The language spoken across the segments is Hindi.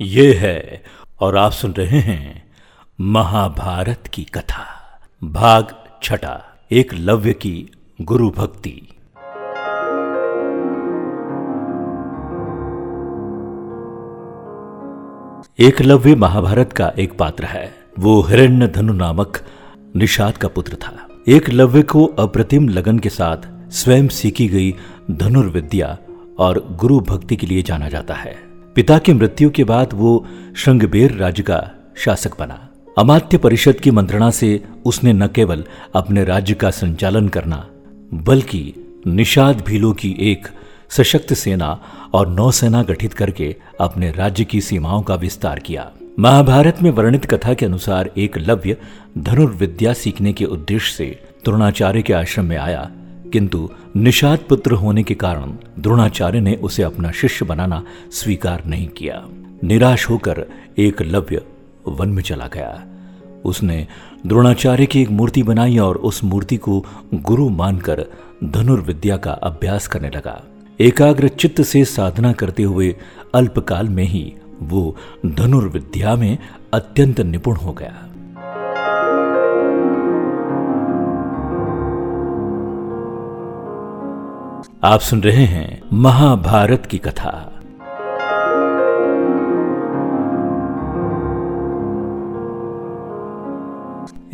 ये है और आप सुन रहे हैं महाभारत की कथा, भाग छठा, एक लव्य की गुरु भक्ति। एक लव्य महाभारत का एक पात्र है, वो हिरण्य धनु नामक निषाद का पुत्र था। एक लव्य को अप्रतिम लगन के साथ स्वयं सीखी गई धनुर्विद्या और गुरु भक्ति के लिए जाना जाता है। पिता की मृत्यु के बाद वो श्रृंगबेर राज्य का शासक बना। अमात्य परिषद की मंत्रणा से उसने न केवल अपने राज्य का संचालन करना, बल्कि निषाद भीलों की एक सशक्त सेना और नौसेना गठित करके अपने राज्य की सीमाओं का विस्तार किया। महाभारत में वर्णित कथा के अनुसार एक लव्य धनुर्विद्या सीखने के उद्देश्य से द्रोणाचार्य के आश्रम में आया। किंतु निषाद पुत्र होने के कारण द्रोणाचार्य ने उसे अपना शिष्य बनाना स्वीकार नहीं किया। निराश होकर एक लव्य वन में चला गया। उसने द्रोणाचार्य की एक मूर्ति बनाई और उस मूर्ति को गुरु मानकर धनुर्विद्या का अभ्यास करने लगा। एकाग्र चित्त से साधना करते हुए अल्पकाल में ही वो धनुर्विद्या में अत्यंत निपुण हो गया। आप सुन रहे हैं महाभारत की कथा।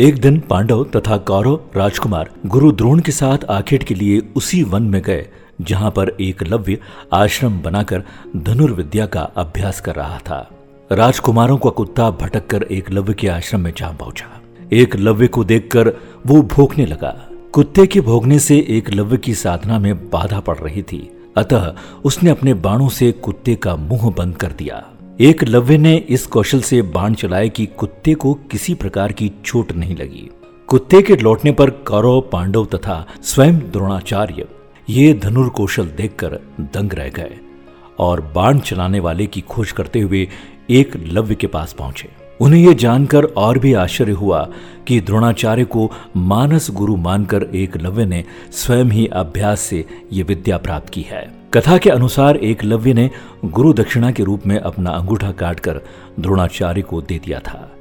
एक दिन पांडव तथा कौरव राजकुमार गुरु द्रोण के साथ आखेट के लिए उसी वन में गए, जहाँ पर एक लव्य आश्रम बनाकर धनुर्विद्या का अभ्यास कर रहा था। राजकुमारों का कुत्ता भटक कर एक लव्य के आश्रम में जा पहुँचा। एक लव्य को देखकर वो भोंकने लगा। कुत्ते के भोगने से एक लव्य की साधना में बाधा पड़ रही थी। अतः उसने अपने बाणों से कुत्ते का मुँह बंद कर दिया। एक लव्य ने इस कौशल से बाण चलाए कि कुत्ते को किसी प्रकार की चोट नहीं लगी। कुत्ते के लौटने पर कौरव, पांडव तथा स्वयं द्रोणाचार्य ये धनुर कौशल देखकर दंग रह गए और बाण चलाने वाले की खोज करते हुए एक लव्य के पास पहुँचे। उन्हें यह जानकर और भी आश्चर्य हुआ कि द्रोणाचार्य को मानस गुरु मानकर एक लव्य ने स्वयं ही अभ्यास से ये विद्या प्राप्त की है। कथा के अनुसार एक लव्य ने गुरु दक्षिणा के रूप में अपना अंगूठा काटकर द्रोणाचार्य को दे दिया था।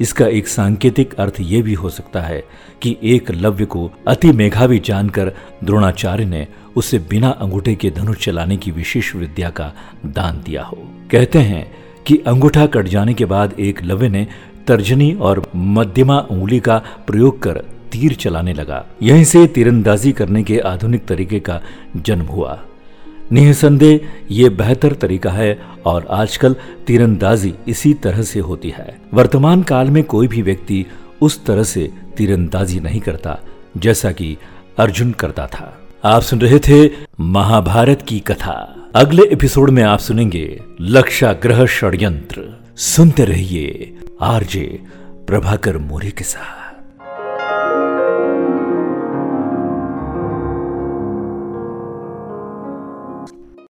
इसका एक सांकेतिक अर्थ यह भी हो सकता है कि एक लव्य को अति मेघावी जानकर द्रोणाचार्य ने उसे बिना अंगूठे के धनुष चलाने की विशेष विद्या का दान दिया हो। कहते हैं कि अंगूठा कट जाने के बाद एक लवे ने तर्जनी और मध्यमा उंगली का प्रयोग कर तीर चलाने लगा। यहीं से तीरंदाजी करने के आधुनिक तरीके का जन्म हुआ। निसंदेह ये बेहतर तरीका है और आजकल तीरंदाजी इसी तरह से होती है। वर्तमान काल में कोई भी व्यक्ति उस तरह से तीरंदाजी नहीं करता, जैसा कि अर्जुन करता था। आप सुन रहे थे महाभारत की कथा। अगले एपिसोड में आप सुनेंगे लक्षा ग्रह षड्यंत्र। सुनते रहिए आरजे प्रभाकर मोरे के साथ।